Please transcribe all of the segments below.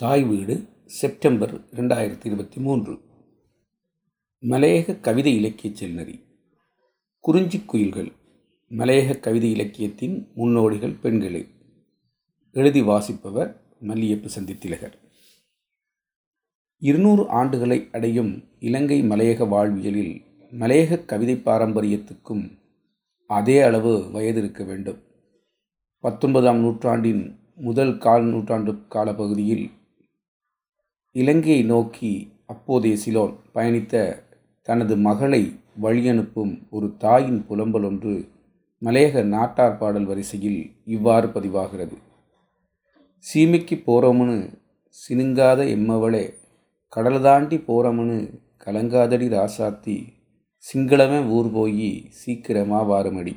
தாய் வீடு செப்டம்பர் ரெண்டாயிரத்தி இருபத்தி மூன்று. மலையக கவிதை இலக்கிய செல்நெறி. குறிஞ்சிக் குயில்கள் மலையக கவிதை இலக்கியத்தின் முன்னோடிகள் பெண்களே. எழுதி வாசிப்பவர் மல்லியப்பு சந்தித்திலகர். இருநூறு ஆண்டுகளை அடையும் இலங்கை மலையக வாழ்வியலில் மலையக கவிதை பாரம்பரியத்துக்கும் அதே அளவு வயது இருக்க வேண்டும். பத்தொன்பதாம் நூற்றாண்டின் முதல் கால் நூற்றாண்டு காலப்பகுதியில் இலங்கையை நோக்கி அப்போதைய சிலோன் பயணித்த தனது மகளை வழியனுப்பும் ஒரு தாயின் புலம்பல் ஒன்று மலையக நாட்டார் பாடல் வரிசையில் இவ்வாறு பதிவாகிறது. சீமைக்கு போகிறோம்னு சினுங்காத எம்மவளே கடல் தாண்டி போகிறோம்னு கலங்காதடி ராசாத்தி சிங்களமே ஊர் போய் சீக்கிரமா வாருமடி.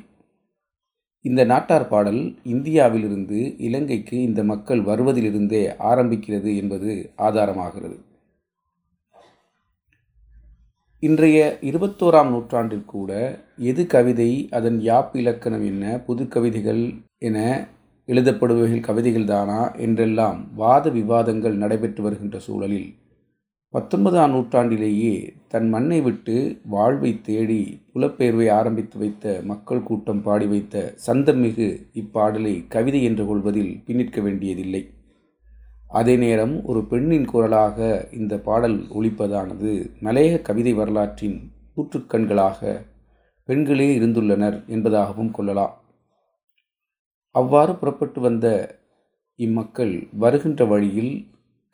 இந்த நாட்டார் பாடல் இந்தியாவிலிருந்து இலங்கைக்கு இந்த மக்கள் வருவதிலிருந்தே ஆரம்பிக்கிறது என்பது ஆதாரமாகிறது. இன்றைய இருபத்தோராம் நூற்றாண்டில் கூட எது கவிதை அதன் யாப் இலக்கணம் என்ன புது கவிதைகள் என எழுதப்படுபவைகள் கவிதைகள் தானா என்றெல்லாம் வாத விவாதங்கள் நடைபெற்று வருகின்ற சூழலில் பத்தொன்பதாம் நூற்றாண்டிலேயே தன் மண்ணை விட்டு வாழ்வை தேடி புலப்பெயர்வை ஆரம்பித்து வைத்த மக்கள் கூட்டம் பாடி வைத்த சந்தமிகு இப்பாடலை கவிதை என்று கொள்வதில் பின்னிற்க வேண்டியதில்லை. அதே நேரம் ஒரு பெண்ணின் குரலாக இந்த பாடல் ஒழிப்பதானது மலையக கவிதை வரலாற்றின் கூற்றுக்கண்களாக பெண்களே இருந்துள்ளனர் என்பதாகவும் கொள்ளலாம். அவ்வாறு புறப்பட்டு வந்த இம்மக்கள் வருகின்ற வழியில்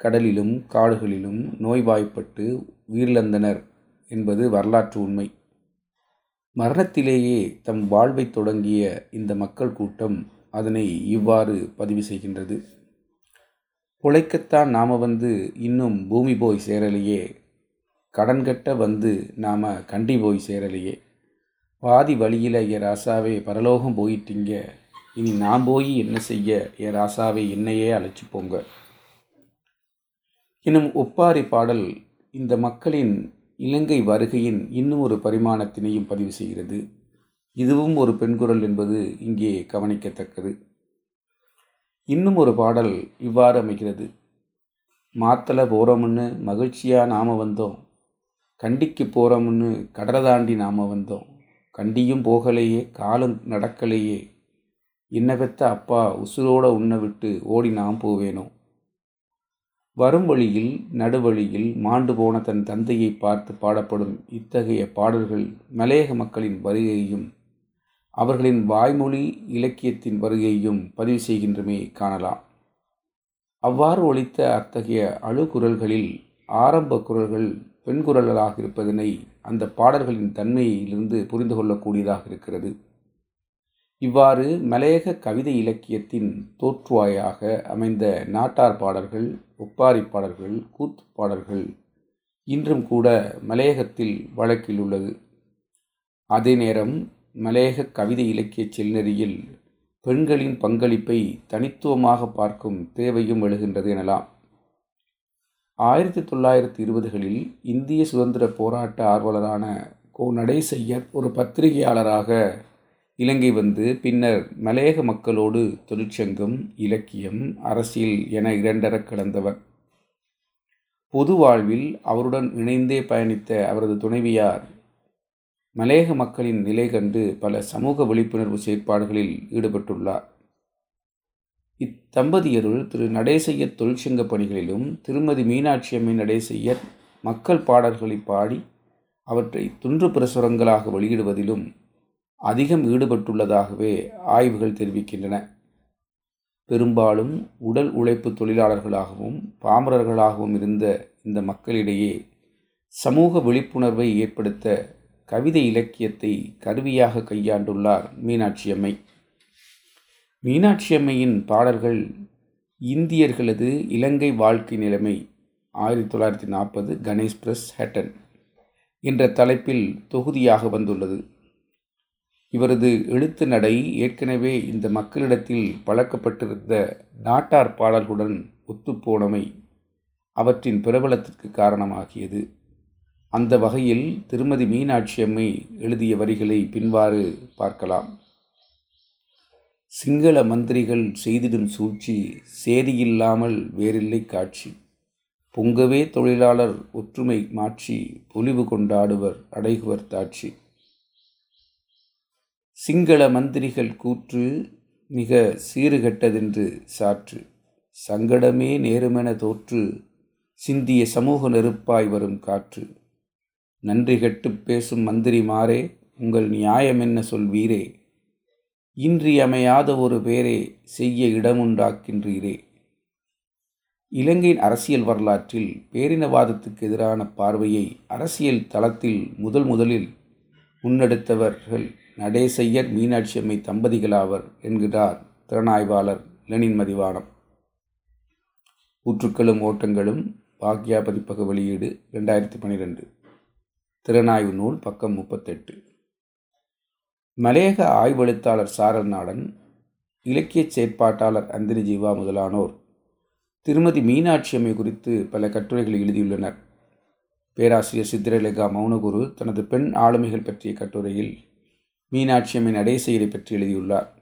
கடலிலும் காடுகளிலும் நோய்வாய்ப்பட்டு உயிரிழந்தனர் என்பது வரலாற்று உண்மை. மரணத்திலேயே தம் வாழ்வை தொடங்கிய இந்த மக்கள் கூட்டம் அதனை இவ்வாறு பதிவு செய்கின்றது. பிழைக்கத்தான் நாம் வந்து இன்னும் பூமி போய் சேரலையே. கடன் கட்ட வந்து நாம் கண்டி போய் சேரலையே. பாதி வழியில் என் ராசாவே பரலோகம் போயிட்டீங்க. இனி நான் போய் என்ன செய்ய? என் ராசாவை என்னையே அழைச்சி போங்க. எனும் ஒப்பாரி பாடல் இந்த மக்களின் இலங்கை வருகையின் இன்னும் ஒரு பரிமாணத்தினையும் பதிவு செய்கிறது. இதுவும் ஒரு பெண்குரல் என்பது இங்கே கவனிக்கத்தக்கது. இன்னும் ஒரு பாடல் இவ்வாறு அமைகிறது. மாத்தலை போகிறோம்னு மகிழ்ச்சியாக நாம் வந்தோம். கண்டிக்கு போகிறோம்னு கடலை தாண்டி நாம் வந்தோம். கண்டியும் போகலையே காலம் நடக்கலையே. என்ன பெத்த அப்பா உசுரோட உன்னை விட்டு ஓடி நாம் போவேனோ? வரும் வழியில் நடுவழியில் மாண்டு போன தன் தந்தையை பார்த்து பாடப்படும் இத்தகைய பாடல்கள் மலையக மக்களின் வருகையையும் அவர்களின் வாய்மொழி இலக்கியத்தின் வருகையையும் பதிவு செய்கின்றமே காணலாம். அவ்வாறு ஒழித்த அத்தகைய அழுகுரல்களில் ஆரம்ப குரல்கள் பெண் குரல்களாக இருப்பதனை அந்த பாடல்களின் தன்மையிலிருந்து புரிந்து கொள்ளக்கூடியதாக இருக்கிறது. இவ்வாறு மலையக கவிதை இலக்கியத்தின் தோற்றுவாயாக அமைந்த நாட்டார் பாடல்கள் ஒப்பாரி பாடல்கள் கூத்து பாடல்கள் இன்றும் கூட மலையகத்தில் வழக்கில் உள்ளது. அதே நேரம் மலையக கவிதை இலக்கிய செல்நெறியில் பெண்களின் பங்களிப்பை தனித்துவமாக பார்க்கும் தேவையும் எழுகின்றது எனலாம். ஆயிரத்தி தொள்ளாயிரத்தி இருபதுகளில் இந்திய சுதந்திர போராட்ட ஆர்வலரான கோ நடேசையர் ஒரு பத்திரிகையாளராக இலங்கை வந்து பின்னர் மலையக மக்களோடு தொழிற்சங்கம் இலக்கியம் அரசியல் என இரண்டர கலந்தவர் பொது வாழ்வில் அவருடன் இணைந்தே பயணித்த அவரது துணைவியார் மலையக மக்களின் நிலை கண்டு பல சமூக விழிப்புணர்வு செயற்பாடுகளில் ஈடுபட்டுள்ளார். இத்தம்பதியருள் திரு நடேசைய தொழிற்சங்க பணிகளிலும் திருமதி மீனாட்சி அம்மை நடேசையர் மக்கள் பாடல்களை பாடி அவற்றை துன்று பிரசுரங்களாக வெளியிடுவதிலும் அதிகம் ஈடுபட்டுள்ளதாகவே ஆய்வுகள் தெரிவிக்கின்றன. பெரும்பாலும் உடல் உழைப்பு தொழிலாளர்களாகவும் பாமரர்களாகவும் இருந்த இந்த மக்களிடையே சமூக விழிப்புணர்வை ஏற்படுத்த கவிதை இலக்கியத்தை கருவியாக கையாண்டுள்ளார் மீனாட்சி அம்மை. மீனாட்சி அம்மையின் பாடல்கள் இந்தியர்களது இலங்கை வாழ்க்கை நிலைமை ஆயிரத்தி தொள்ளாயிரத்தி நாற்பது கணேஷ் பிரஸ் ஹேட்டன் என்ற தலைப்பில் தொகுதியாக வந்துள்ளது. இவரது எழுத்து நடை ஏற்கனவே இந்த மக்களிடத்தில் பழக்கப்பட்டிருந்த நாட்டார் பாடல்களுடன் ஒத்துப்போனமை அவற்றின் பிரபலத்திற்கு காரணமாகியது. அந்த வகையில் திருமதி மீனாட்சி அம்மை எழுதிய வரிகளை பின்வாறு பார்க்கலாம். சிங்கள மந்திரிகள் செய்திடும் சூழ்ச்சி சேரியில்லாமல் வேறில்லை காட்சி. பொங்கவே தொழிலாளர் ஒற்றுமை மாற்றி பொலிவு கொண்டாடுவர் அடைகுவர் தாட்சி. சிங்கள மந்திரிகள் கூற்று மிக சீறுகட்டதென்று சாற்று. சங்கடமே நேருமென தோற்று சிந்திய சமூக நெருப்பாய் வரும் காற்று. நன்றி கெட்டுப் பேசும் மந்திரிமாரே உங்கள் நியாயம் என்ன சொல்வீரே? இன்றியமையாத ஒரு பேரே செய்ய இடமுண்டாக்கின்றீரே. இலங்கையின் அரசியல் வரலாற்றில் பேரினவாதத்துக்கு எதிரான பார்வையை அரசியல் தளத்தில் முதல் முதலில் முன்னெடுத்தவர்கள் நடேசையர் மீனாட்சி அம்மை தம்பதிகளாவர் என்கிறார் திறனாய்வாளர் லெனின் மதிவானம். ஊற்றுக்களும் ஓட்டங்களும் பாக்யா பதிப்பக வெளியீடு ரெண்டாயிரத்தி பன்னிரெண்டு. திறனாய்வு நூல் பக்கம் முப்பத்தெட்டு. மலையக ஆய்வெழுத்தாளர் சாரல் நாடன் இலக்கிய செயற்பாட்டாளர் அந்திரி ஜீவா முதலானோர் திருமதி மீனாட்சி அம்மை குறித்து பல கட்டுரைகளை எழுதியுள்ளனர். பேராசிரியர் சித்திரலேகா மௌனகுரு தனது பெண் ஆளுமைகள் பற்றிய கட்டுரையில் மீனாட்சி அம்மை நடேசையரை பற்றி எழுதியுள்ளார்.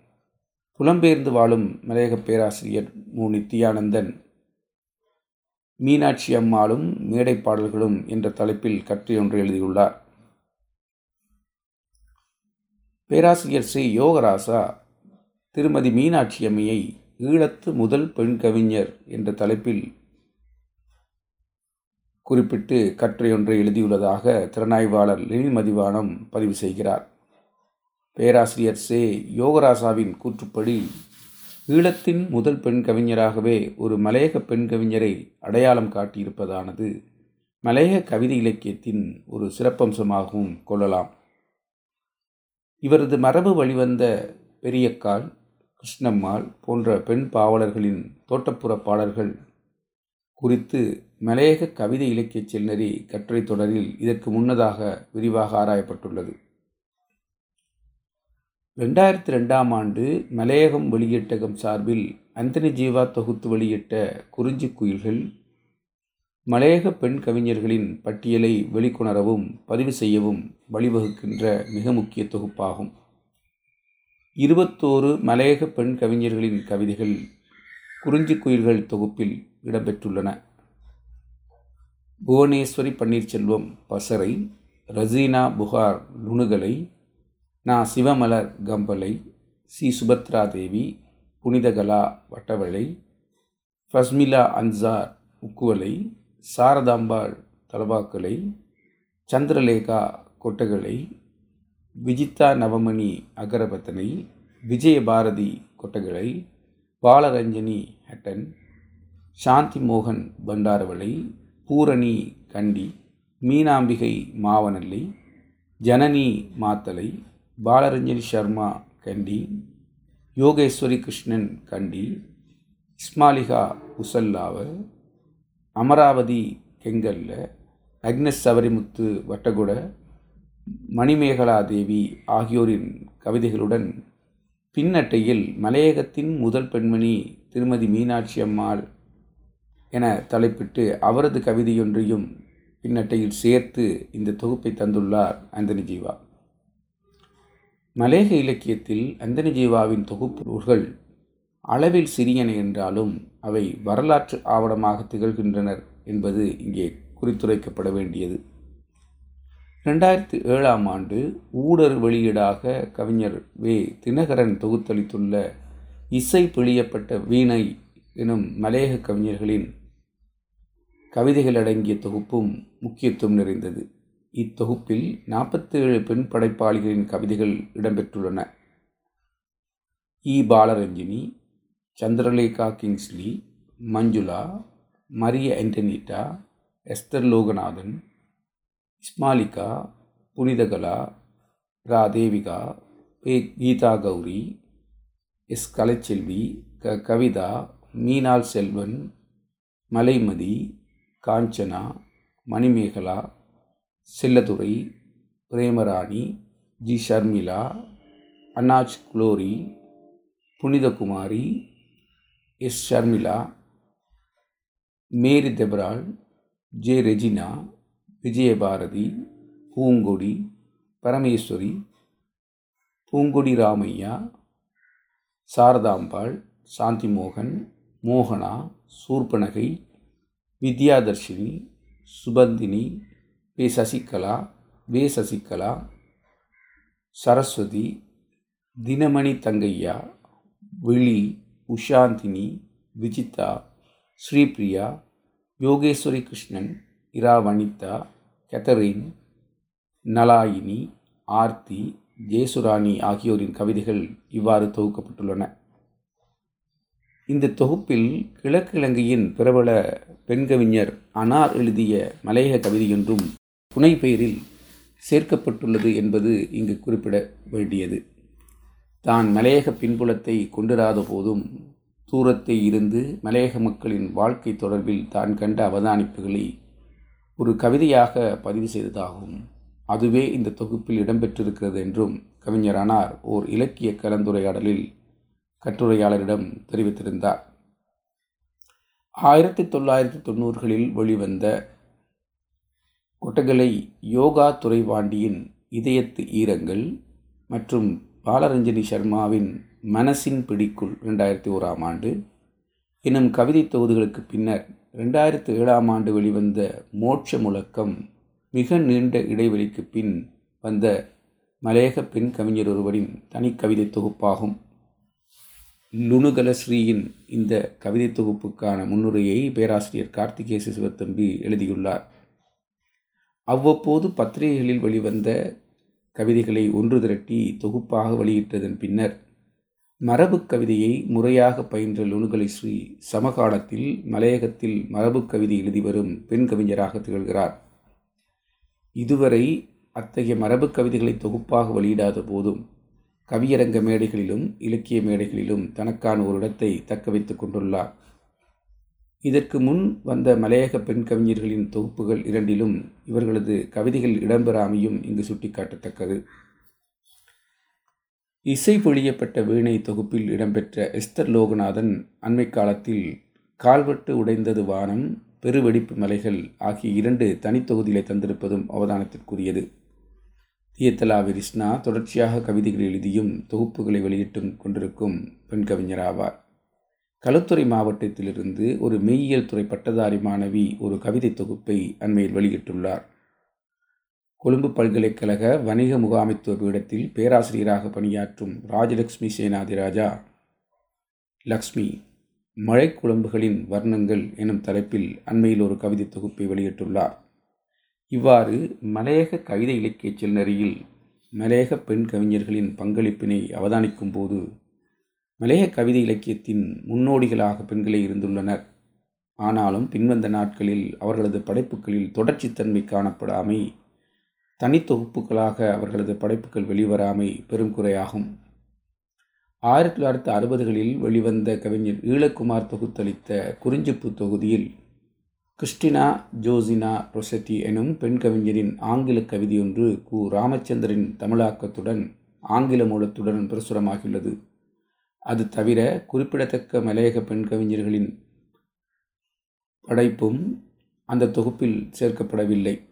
புலம்பெயர்ந்து வாழும் மலையக பேராசிரியர் மு. நித்யானந்தன் மீனாட்சி அம்மாளும் மேடை பாடல்களும் என்ற தலைப்பில் கற்றையொன்று எழுதியுள்ளார். பேராசிரியர் ஸ்ரீ யோகராசா திருமதி மீனாட்சி அம்மையை ஈழத்து முதல் பெண் கவிஞர் என்ற தலைப்பில் குறிப்பிட்டு கற்றையொன்றை எழுதியுள்ளதாக திறனாய்வாளர் லெனின் மதிவானம் பதிவு செய்கிறார். பேராசிரியர் சே. யோகராசாவின் கூற்றுப்படி ஈழத்தின் முதல் பெண் கவிஞராகவே ஒரு மலையக பெண் கவிஞரை அடையாளம் காட்டியிருப்பதானது. மலையக கவிதை இலக்கியத்தின் ஒரு சிறப்பம்சமாகவும் கொள்ளலாம். இவரது மரபு வழிவந்த பெரியக்கால் கிருஷ்ணம்மாள் போன்ற பெண் பாவலர்களின் தோட்டப்புற பாடல்கள் குறித்து மலையக கவிதை இலக்கிய செல்நெறி கட்டுரை தொடரில் இதற்கு முன்னதாக விரிவாக ஆராயப்பட்டுள்ளது. ரெண்டாயிரத்தி ரெண்டாம் ஆண்டு மலையகம் வெளியீட்டகம் சார்பில் அந்தனி ஜீவா தொகுத்து வெளியிட்ட குறிஞ்சி குயில்கள் மலையக பெண் கவிஞர்களின் பட்டியலை வெளிக்கொணரவும் பதிவு செய்யவும் வழிவகுக்கின்ற மிக முக்கிய தொகுப்பாகும். இருபத்தோரு மலையக பெண் கவிஞர்களின் கவிதைகள் குறிஞ்சி குயில்கள் தொகுப்பில் இடம்பெற்றுள்ளன. புவனேஸ்வரி பன்னீர்செல்வம் பசரை ரசீனா புகார் நுணுகலை நான் சிவமலர் கம்பலை சி. சுபத்ரா தேவி புனிதகலா வட்டவளை ஃபஸ்மிலா அன்சார் உக்குவலை சாரதாம்பாள் தலவாக்கலை சந்திரலேகா கொட்டகலை விஜிதா நவமணி அகரபத்தனை விஜயபாரதி கொட்டகலை பாலரஞ்சனி ஹட்டன் சாந்தி மோகன் பண்டாரவளை பூரணி கண்டி மீனாம்பிகை மாவனல்லை ஜனனி மாத்தலை பாலரஞ்சனி சர்மா கண்டி யோகேஸ்வரி கிருஷ்ணன் கண்டி இஸ்மாலிகா உசல்லாவ அமராவதி கெங்கல்ல அக்னஸ் சவரிமுத்து வட்டகுட மணிமேகலா தேவி ஆகியோரின் கவிதைகளுடன் பின்னட்டையில் மலையகத்தின் முதல் பெண்மணி திருமதி மீனாட்சி அம்மாள் என தலைப்பிட்டு அவரது கவிதையொன்றையும் பின்னட்டையில் சேர்த்து இந்த தொகுப்பை தந்துள்ளார் அந்தனி ஜீவா. மலேக இலக்கியத்தில் அந்தனி ஜீவாவின் தொகுப்பு நூல்கள் அளவில் சிறியன என்றாலும் அவை வரலாற்று ஆவணமாக திகழ்கின்றனர் என்பது இங்கே குறித்துரைக்கப்பட வேண்டியது. ரெண்டாயிரத்தி ஏழாம் ஆண்டு ஊடர் வெளியீடாக கவிஞர் வே. தினகரன் தொகுத்தளித்துள்ள இசை பிழியப்பட்ட வீணை எனும் மலையக கவிஞர்களின் கவிதைகள் அடங்கிய தொகுப்பும் முக்கியத்துவம் நிறைந்தது. இத்தொகுப்பில் நாற்பத்தேழு பெண் படைப்பாளிகளின் கவிதைகள் இடம்பெற்றுள்ளன. இ. பாலரஞ்சினி சந்திரலேகா கிங்ஸ்லி மஞ்சுளா மரிய ஆண்டனிட்டா எஸ்தர் லோகநாதன் இஸ்மாலிகா புனிதகலா ரா தேவிகா பே கீதா கௌரி எஸ். கலைச்செல்வி க. Kavitha Meenal Selvan Malaimathi Kanchana Manimekala Chelladurai Premarani G. Sharmila அன்னாஜ் glory Punithakumari S. Sharmila மேரி தெபரால் ஜே. ரெஜினா விஜயபாரதி பூங்கொடி பரமேஸ்வரி பூங்கொடி ராமையா சாரதாம்பாள் சாந்திமோகன் மோகனா சூர்பனகை வித்யாதர்ஷினி சுபந்தினி வே சசிகலா வே சசிகலா சரஸ்வதி தினமணி தங்கையா விழி உஷாந்தினி விஜிதா ஸ்ரீபிரியா யோகேஸ்வரி கிருஷ்ணன் இரா வனிதா கெத்தரின் நலாயினி ஆர்த்தி ஜேசுராணி ஆகியோரின் கவிதைகள் இவ்வாறு தொகுக்கப்பட்டுள்ளன. இந்த தொகுப்பில் கிழக்கிழங்கையின் பிரபல பெண்கவிஞர் அனார் எழுதிய மலையக கவிதையொன்றும் துணை பெயரில் சேர்க்கப்பட்டுள்ளது என்பது இங்கு குறிப்பிட வேண்டியது. தான் மலையக பின்புலத்தை கொண்டிராத போதும் தூரத்தை இருந்து மலையக மக்களின் வாழ்க்கை தொடர்பில் தான் கண்ட அவதானிப்புகளை ஒரு கவிதையாக பதிவு செய்ததாகும். அதுவே இந்த தொகுப்பில் இடம்பெற்றிருக்கிறது என்றும் கவிஞரானார் ஓர் இலக்கிய கலந்துரையாடலில் கட்டுரையாளரிடம் தெரிவித்திருந்தார். ஆயிரத்தி தொள்ளாயிரத்தி தொண்ணூறுகளில் வெளிவந்த கொட்டகலை யோகா துறைவாண்டியின் இதயத்து ஈரங்கள் மற்றும் பாலரஞ்சனி சர்மாவின் மனசின் பிடிக்குள் ரெண்டாயிரத்தி ஓராம் ஆண்டு எனும் கவிதை தொகுதிகளுக்கு பின்னர் ரெண்டாயிரத்து ஏழாம் ஆண்டு வெளிவந்த மோட்ச முழக்கம் மிக நீண்ட இடைவெளிக்கு பின் வந்த மலையக பெண் கவிஞர் ஒருவரின் தனி கவிதை தொகுப்பாகும். லுணுகலஸ்ரீயின் இந்த கவிதை தொகுப்புக்கான முன்னுரையை பேராசிரியர் கார்த்திகேச சிவத்தம்பி எழுதியுள்ளார். அவ்வப்போது பத்திரிகைகளில் வெளிவந்த கவிதைகளை ஒன்று திரட்டி தொகுப்பாக வெளியிட்டதன் பின்னர் மரபு கவிதையை முறையாக பயின்ற லுணுகலை ஸ்ரீ சமகாலத்தில் மலையகத்தில் மரபு கவிதை எழுதி வரும் பெண் கவிஞராக திகழ்கிறார். இதுவரை அத்தகைய மரபு கவிதைகளை தொகுப்பாக வெளியிடாத போதும் கவியரங்க மேடைகளிலும் இலக்கிய மேடைகளிலும் தனக்கான ஒரு இடத்தை தக்க வைத்துக் கொண்டுள்ளார். இதற்கு முன் வந்த மலையக பெண் கவிஞர்களின் தொகுப்புகள் இரண்டிலும் இவர்களது கவிதைகள் இடம்பெறாமையும் இங்கு சுட்டிக்காட்டத்தக்கது. இசை பொழியப்பட்ட வீணை தொகுப்பில் இடம்பெற்ற எஸ்தர் லோகநாதன் அண்மை காலத்தில் கால்வெட்டு உடைந்தது வானம் பெருவெடிப்பு மலைகள் ஆகிய இரண்டு தனித்தொகுதிகளை தந்திருப்பதும் அவதானத்திற்குரியது. தியத்தலா விரிஷ்ணா தொடர்ச்சியாக கவிதைகள் எழுதியும் தொகுப்புகளை வெளியிட்டும் கொண்டிருக்கும் பெண் கவிஞராவார். களுத்துறை மாவட்டத்திலிருந்து ஒரு மெய்யியல் துறை பட்டதாரி மாணவி ஒரு கவிதை தொகுப்பை அண்மையில் வெளியிட்டுள்ளார். கொழும்பு பல்கலைக்கழக வணிக முகாமைத்துவ பீடத்தில் பேராசிரியராக பணியாற்றும் ராஜலக்ஷ்மி சேனாதிராஜா லக்ஷ்மி மழைக்குழம்புகளின் வர்ணங்கள் எனும் தலைப்பில் அண்மையில் ஒரு கவிதை தொகுப்பை வெளியிட்டுள்ளார். இவ்வாறு மலையக கவிதை இலக்கிய செல்நறியில் மலையக பெண் கவிஞர்களின் பங்களிப்பினை அவதானிக்கும் போது மலைய கவிதை இலக்கியத்தின் முன்னோடிகளாக பெண்களே இருந்துள்ளனர். ஆனாலும் பின்வந்த நாட்களில் அவர்களது படைப்புகளில் தொடர்ச்சித்தன்மை காணப்படாமை தனித்தொகுப்புகளாக அவர்களது படைப்புகள் வெளிவராமை பெரும் குறையாகும். ஆயிரத்தி தொள்ளாயிரத்தி அறுபதுகளில் வெளிவந்த கவிஞர் ஈழக்குமார் தொகுத்தளித்த குறிஞ்சிப்பு தொகுதியில் கிறிஸ்டினா ஜோசினா ரொசட்டி எனும் பெண் கவிஞரின் ஆங்கில கவிதையொன்று கு. ராமச்சந்திரன் தமிழாக்கத்துடன் ஆங்கில மூலத்துடன் பிரசுரமாகியுள்ளது. அது தவிர குறிப்பிடத்தக்க மலையக பெண் கவிஞர்களின் படைப்பும் அந்த தொகுப்பில் சேர்க்கப்படவில்லை.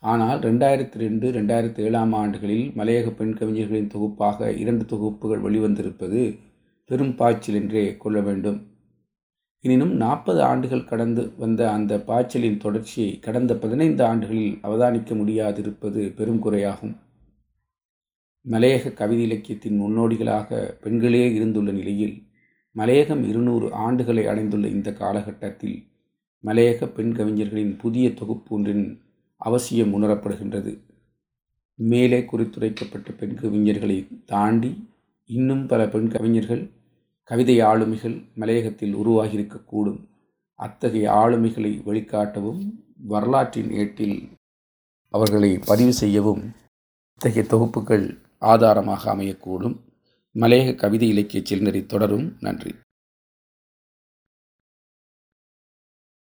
ஆனால் ரெண்டாயிரத்தி ரெண்டு ரெண்டாயிரத்தி ஏழாம் ஆண்டுகளில் மலையக பெண் கவிஞர்களின் தொகுப்பாக இரண்டு தொகுப்புகள் வெளிவந்திருப்பது பெரும் பாய்ச்சல் என்றே கொள்ள வேண்டும். எனினும் நாற்பது ஆண்டுகள் கடந்து வந்த அந்த பாய்ச்சலின் தொடர்ச்சியை கடந்த பதினைந்து ஆண்டுகளில் அவதானிக்க முடியாதிருப்பது பெரும் குறையாகும். மலையக கவிதை இலக்கியத்தின் முன்னோடிகளாக பெண்களே இருந்துள்ள நிலையில் மலையகம் இருநூறு ஆண்டுகளை அடைந்துள்ள இந்த காலகட்டத்தில் மலையக பெண் கவிஞர்களின் புதிய தொகுப்பு ஒன்றின் அவசியம் உணரப்படுகின்றது. மேலே குறித்துரைக்கப்பட்ட பெண் கவிஞர்களை தாண்டி இன்னும் பல பெண் கவிஞர்கள் கவிதை ஆளுமைகள் மலையகத்தில் உருவாகியிருக்கக்கூடும். அத்தகைய ஆளுமைகளை வெளிக்காட்டவும் வரலாற்றின் ஏட்டில் அவர்களை பதிவு செய்யவும் இத்தகைய தொகுப்புகள் ஆதாரமாக அமையக்கூடும். மலையக கவிதை இலக்கிய செல்நெறி தொடரும். நன்றி.